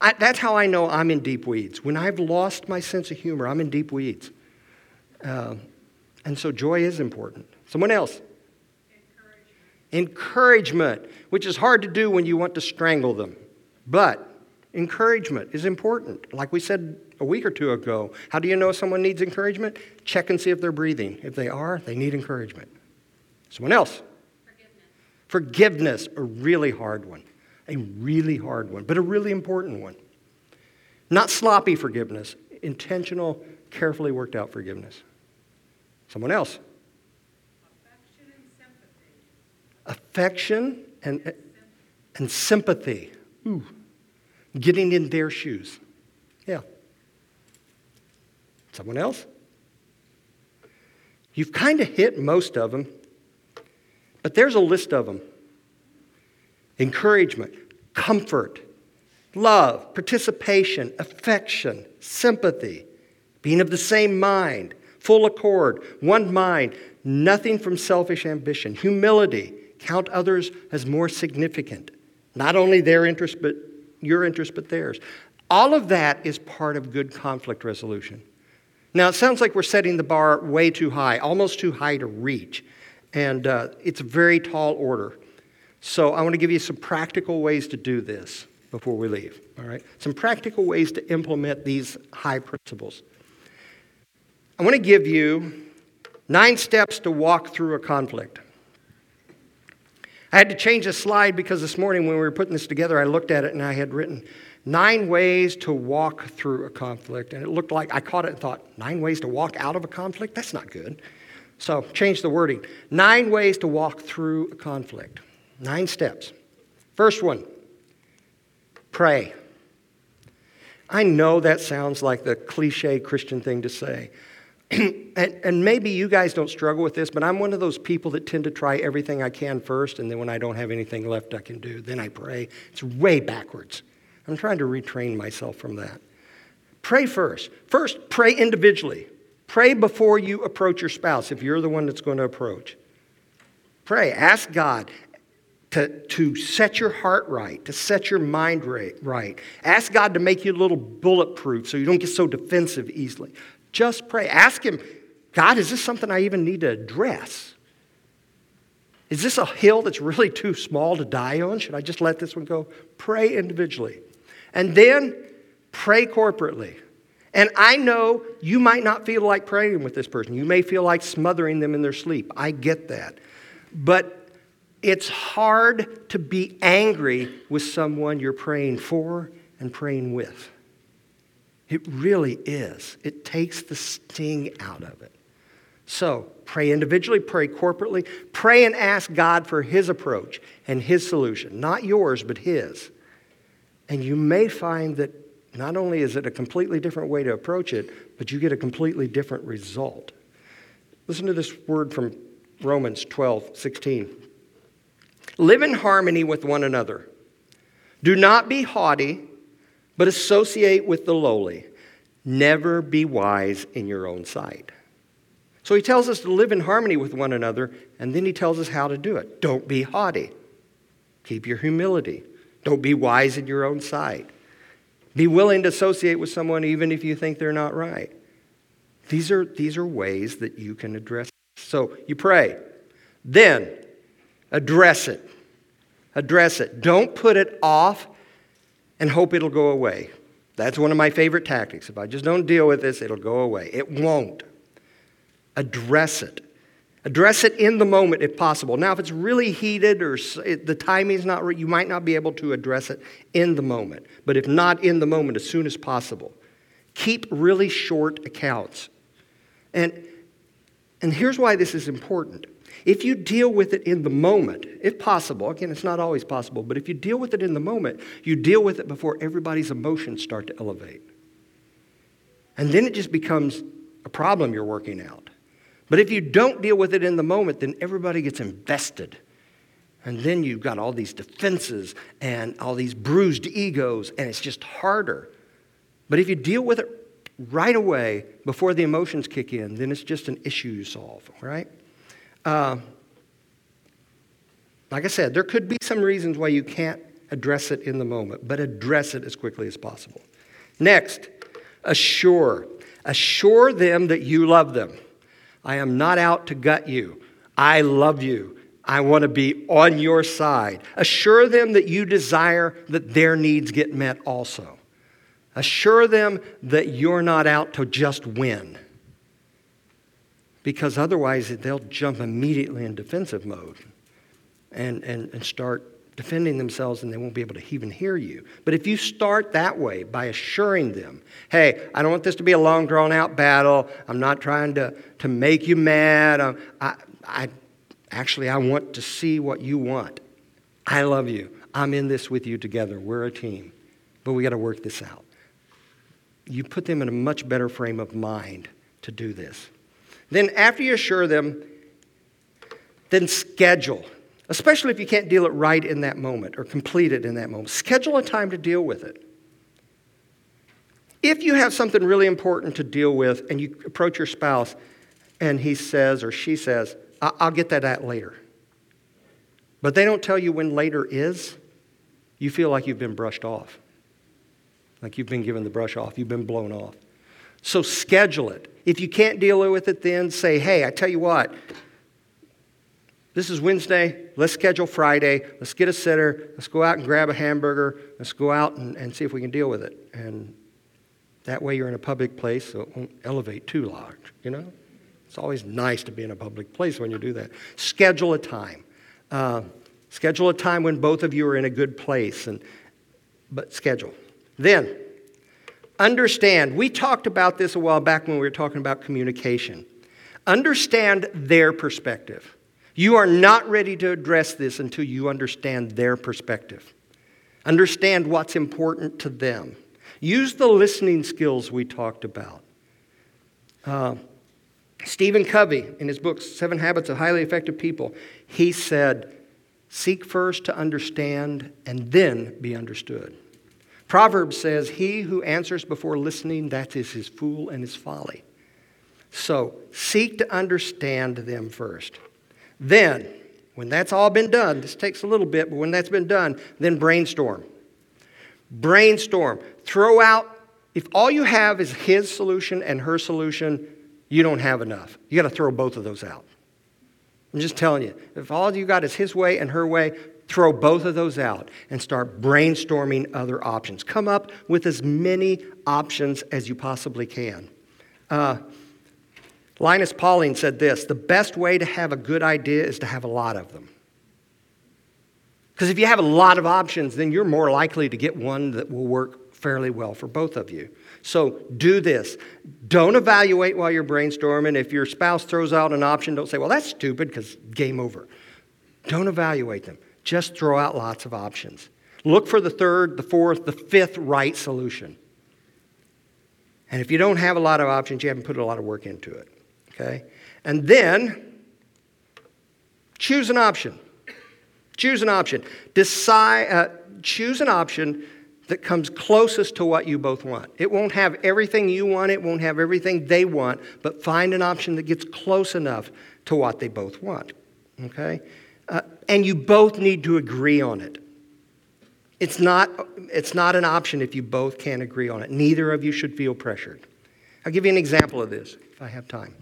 I, that's how I know I'm in deep weeds. When I've lost my sense of humor, I'm in deep weeds. Uh, and so joy is important. Someone else? Encouragement. encouragement, which is hard to do when you want to strangle them. But encouragement is important. Like we said a week or two ago. How do you know someone needs encouragement? Check and see if they're breathing. If they are, they need encouragement. Someone else? Forgiveness. Forgiveness, a really hard one. A really hard one, but a really important one. Not sloppy forgiveness, intentional, carefully worked out forgiveness. Someone else? Affection and sympathy. Affection and, and sympathy. Ooh. Getting in their shoes. Yeah. Someone else? You've kind of hit most of them, but there's a list of them encouragement, comfort, love, participation, affection, sympathy, being of the same mind, full accord, one mind, nothing from selfish ambition, humility, count others as more significant, not only their interest, but your interest, but theirs. All of that is part of good conflict resolution. Now, it sounds like we're setting the bar way too high, almost too high to reach. And uh, it's a very tall order. So, I want to give you some practical ways to do this before we leave. All right? Some practical ways to implement these high principles. I want to give you nine steps to walk through a conflict. I had to change a slide because this morning when we were putting this together, I looked at it and I had written nine ways to walk through a conflict. And it looked like I caught it and thought, nine ways to walk out of a conflict? That's not good. So change the wording. Nine ways to walk through a conflict. Nine steps. First one pray. I know that sounds like the cliche Christian thing to say. (clears throat) and, and, maybe you guys don't struggle with this, but I'm one of those people that tend to try everything I can first, and then when I don't have anything left I can do, then I pray. It's way backwards. I'm trying to retrain myself from that. Pray first. First, pray individually. Pray before you approach your spouse if you're the one that's going to approach. Pray. Ask God to, to set your heart right, to set your mind right. Ask God to make you a little bulletproof so you don't get so defensive easily. Just pray. Ask Him, God, is this something I even need to address? Is this a hill that's really too small to die on? Should I just let this one go? Pray individually. And then pray corporately. And I know you might not feel like praying with this person. You may feel like smothering them in their sleep. I get that. But it's hard to be angry with someone you're praying for and praying with. It really is. It takes the sting out of it. So, pray individually, pray corporately, pray and ask God for His approach and His solution. Not yours, but His. And you may find that not only is it a completely different way to approach it, but you get a completely different result. Listen to this word from Romans 12, 16. Live in harmony with one another. Do not be haughty, but associate with the lowly. Never be wise in your own sight. So he tells us to live in harmony with one another, and then he tells us how to do it. Don't be haughty. Keep your humility. Don't be wise in your own sight. Be willing to associate with someone even if you think they're not right. These are, these are ways that you can address. So you pray. Then address it. Address it. Don't put it off and hope it'll go away. That's one of my favorite tactics. If I just don't deal with this, it'll go away. It won't. Address it. Address it in the moment if possible. Now, if it's really heated or the timing's not right, you might not be able to address it in the moment. But if not in the moment, as soon as possible. Keep really short accounts. And, and here's why this is important. If you deal with it in the moment, if possible, again, it's not always possible, but if you deal with it in the moment, you deal with it before everybody's emotions start to elevate. And then it just becomes a problem you're working out. But if you don't deal with it in the moment, then everybody gets invested. And then you've got all these defenses and all these bruised egos, and it's just harder. But if you deal with it right away before the emotions kick in, then it's just an issue you solve, right? Uh, like I said, there could be some reasons why you can't address it in the moment, but address it as quickly as possible. Next, assure. Assure them that you love them. I am not out to gut you. I love you. I want to be on your side. Assure them that you desire that their needs get met also. Assure them that you're not out to just win because otherwise they'll jump immediately in defensive mode and, and, and start defending themselves and they won't be able to even hear you. But if you start that way by assuring them, hey, I don't want this to be a long drawn out battle. I'm not trying to, to make you mad. I, I, I, actually, I want to see what you want. I love you. I'm in this with you together. We're a team. But we got to work this out. You put them in a much better frame of mind to do this. Then, after you assure them, then schedule, especially if you can't deal it right in that moment or complete it in that moment. Schedule a time to deal with it. If you have something really important to deal with and you approach your spouse and he says or she says, I'll get that at later, but they don't tell you when later is, you feel like you've been brushed off. Like you've been given the brush off, you've been blown off. So schedule it. If you can't deal with it, then say, hey, I tell you what, this is Wednesday. Let's schedule Friday. Let's get a sitter. Let's go out and grab a hamburger. Let's go out and, and see if we can deal with it. And that way you're in a public place, so it won't elevate too large, you know? It's always nice to be in a public place when you do that. Schedule a time. Uh, schedule a time when both of you are in a good place, and, but schedule. Then, Understand, we talked about this a while back when we were talking about communication. Understand their perspective. You are not ready to address this until you understand their perspective. Understand what's important to them. Use the listening skills we talked about. Uh, Stephen Covey, in his book, Seven Habits of Highly Effective People, he said, Seek first to understand and then be understood. Proverbs says, He who answers before listening, that is his fool and his folly. So seek to understand them first. Then, when that's all been done, this takes a little bit, but when that's been done, then brainstorm. Brainstorm. Throw out, if all you have is his solution and her solution, you don't have enough. You got to throw both of those out. I'm just telling you, if all you got is his way and her way, throw both of those out and start brainstorming other options. Come up with as many options as you possibly can. Uh, Linus Pauling said this the best way to have a good idea is to have a lot of them. Because if you have a lot of options, then you're more likely to get one that will work fairly well for both of you. So do this. Don't evaluate while you're brainstorming. If your spouse throws out an option, don't say, well, that's stupid because game over. Don't evaluate them. Just throw out lots of options. Look for the third, the fourth, the fifth right solution. And if you don't have a lot of options, you haven't put a lot of work into it. Okay? And then choose an option. Choose an option. Decide, uh, choose an option that comes closest to what you both want. It won't have everything you want, it won't have everything they want, but find an option that gets close enough to what they both want. Okay? Uh, and you both need to agree on it. It's not, it's not an option if you both can't agree on it. Neither of you should feel pressured. I'll give you an example of this if I have time.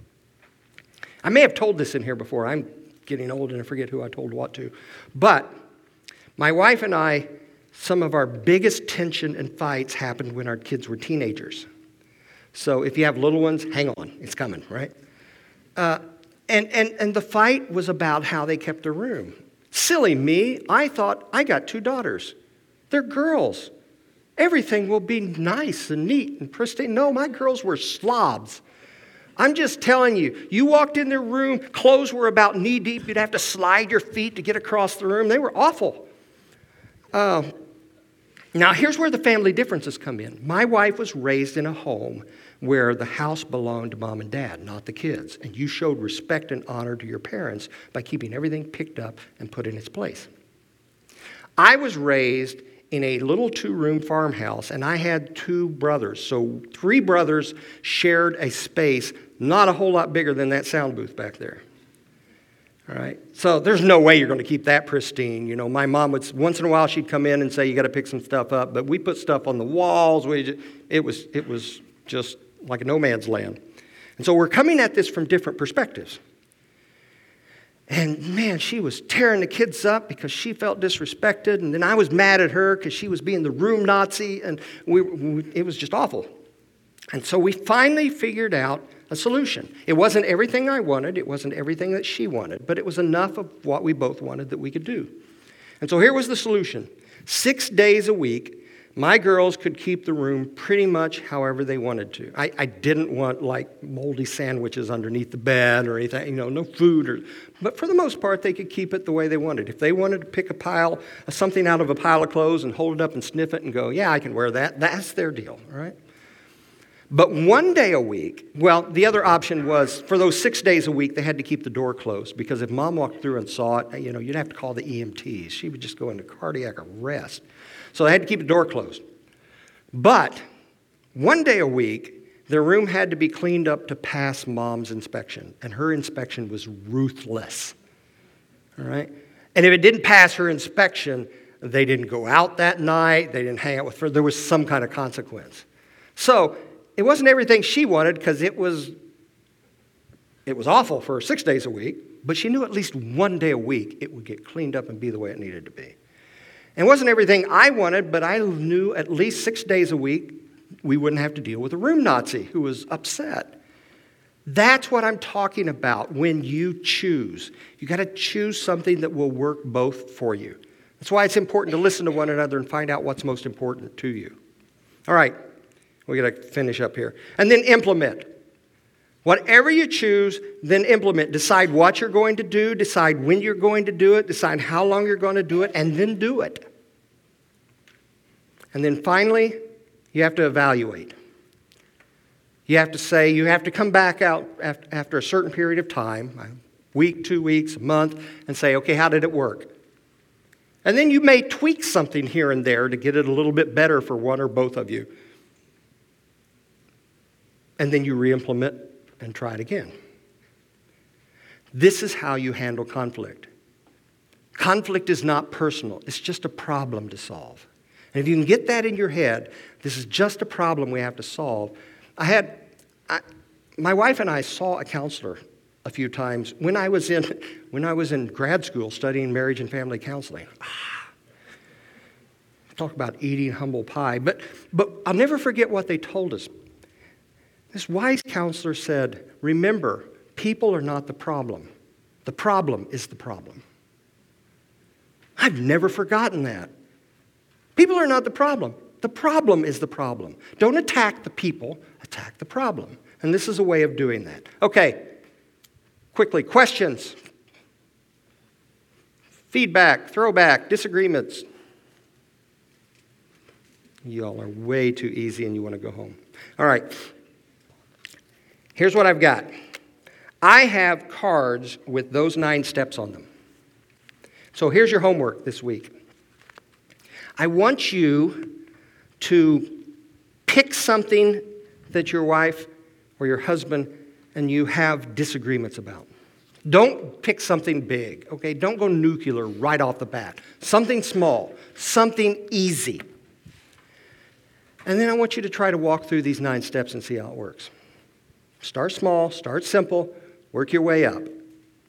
I may have told this in here before. I'm getting old and I forget who I told what to. But my wife and I, some of our biggest tension and fights happened when our kids were teenagers. So if you have little ones, hang on, it's coming, right? Uh, and, and, and the fight was about how they kept their room. Silly me, I thought I got two daughters. They're girls. Everything will be nice and neat and pristine. No, my girls were slobs. I'm just telling you, you walked in their room, clothes were about knee deep. You'd have to slide your feet to get across the room. They were awful. Uh, now, here's where the family differences come in. My wife was raised in a home where the house belonged to mom and dad, not the kids. And you showed respect and honor to your parents by keeping everything picked up and put in its place. I was raised in a little two room farmhouse, and I had two brothers. So, three brothers shared a space not a whole lot bigger than that sound booth back there. All right. So there's no way you're going to keep that pristine. You know, my mom would once in a while she'd come in and say you got to pick some stuff up, but we put stuff on the walls. We just, it was it was just like a no man's land. And so we're coming at this from different perspectives. And man, she was tearing the kids up because she felt disrespected. And then I was mad at her because she was being the room Nazi. And we, we, it was just awful. And so we finally figured out a solution. It wasn't everything I wanted, it wasn't everything that she wanted, but it was enough of what we both wanted that we could do. And so here was the solution six days a week, my girls could keep the room pretty much however they wanted to. I, I, didn't want like moldy sandwiches underneath the bed or anything, you know, no food. Or, but for the most part, they could keep it the way they wanted. If they wanted to pick a pile, something out of a pile of clothes and hold it up and sniff it and go, yeah, I can wear that, that's their deal, right? But one day a week, well, the other option was for those six days a week, they had to keep the door closed because if mom walked through and saw it, you know, you'd have to call the EMTs. She would just go into cardiac arrest. So they had to keep the door closed. But one day a week, their room had to be cleaned up to pass mom's inspection, and her inspection was ruthless. All right? And if it didn't pass her inspection, they didn't go out that night, they didn't hang out with her, there was some kind of consequence. So it wasn't everything she wanted because it was it was awful for six days a week, but she knew at least one day a week it would get cleaned up and be the way it needed to be. It wasn't everything I wanted, but I knew at least six days a week we wouldn't have to deal with a room Nazi who was upset. That's what I'm talking about when you choose. You got to choose something that will work both for you. That's why it's important to listen to one another and find out what's most important to you. All right, we got to finish up here. And then implement. Whatever you choose, then implement. Decide what you're going to do, decide when you're going to do it, decide how long you're going to do it, and then do it. And then finally, you have to evaluate. You have to say, you have to come back out after a certain period of time, a week, two weeks, a month, and say, okay, how did it work? And then you may tweak something here and there to get it a little bit better for one or both of you. And then you re implement and try it again. This is how you handle conflict. Conflict is not personal, it's just a problem to solve. And if you can get that in your head, this is just a problem we have to solve. I had, I, my wife and I saw a counselor a few times when I was in, (laughs) when I was in grad school studying marriage and family counseling. Ah, talk about eating humble pie. But, but I'll never forget what they told us. This wise counselor said, Remember, people are not the problem. The problem is the problem. I've never forgotten that. People are not the problem. The problem is the problem. Don't attack the people, attack the problem. And this is a way of doing that. Okay, quickly, questions, feedback, throwback, disagreements. Y'all are way too easy and you want to go home. All right, here's what I've got I have cards with those nine steps on them. So here's your homework this week. I want you to pick something that your wife or your husband and you have disagreements about. Don't pick something big, okay? Don't go nuclear right off the bat. Something small, something easy. And then I want you to try to walk through these nine steps and see how it works. Start small, start simple, work your way up,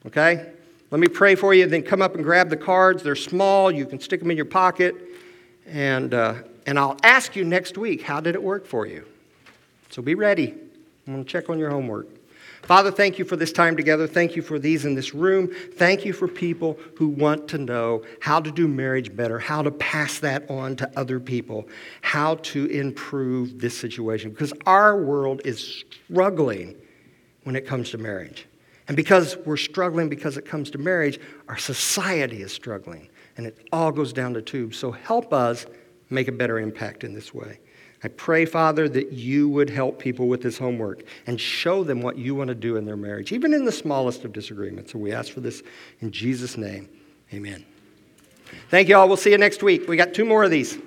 okay? Let me pray for you, then come up and grab the cards. They're small, you can stick them in your pocket. And, uh, and I'll ask you next week, how did it work for you? So be ready. I'm going to check on your homework. Father, thank you for this time together. Thank you for these in this room. Thank you for people who want to know how to do marriage better, how to pass that on to other people, how to improve this situation. Because our world is struggling when it comes to marriage. And because we're struggling because it comes to marriage, our society is struggling. And it all goes down the tube. So help us make a better impact in this way. I pray, Father, that you would help people with this homework and show them what you want to do in their marriage, even in the smallest of disagreements. And we ask for this in Jesus' name. Amen. Thank you all. We'll see you next week. We got two more of these.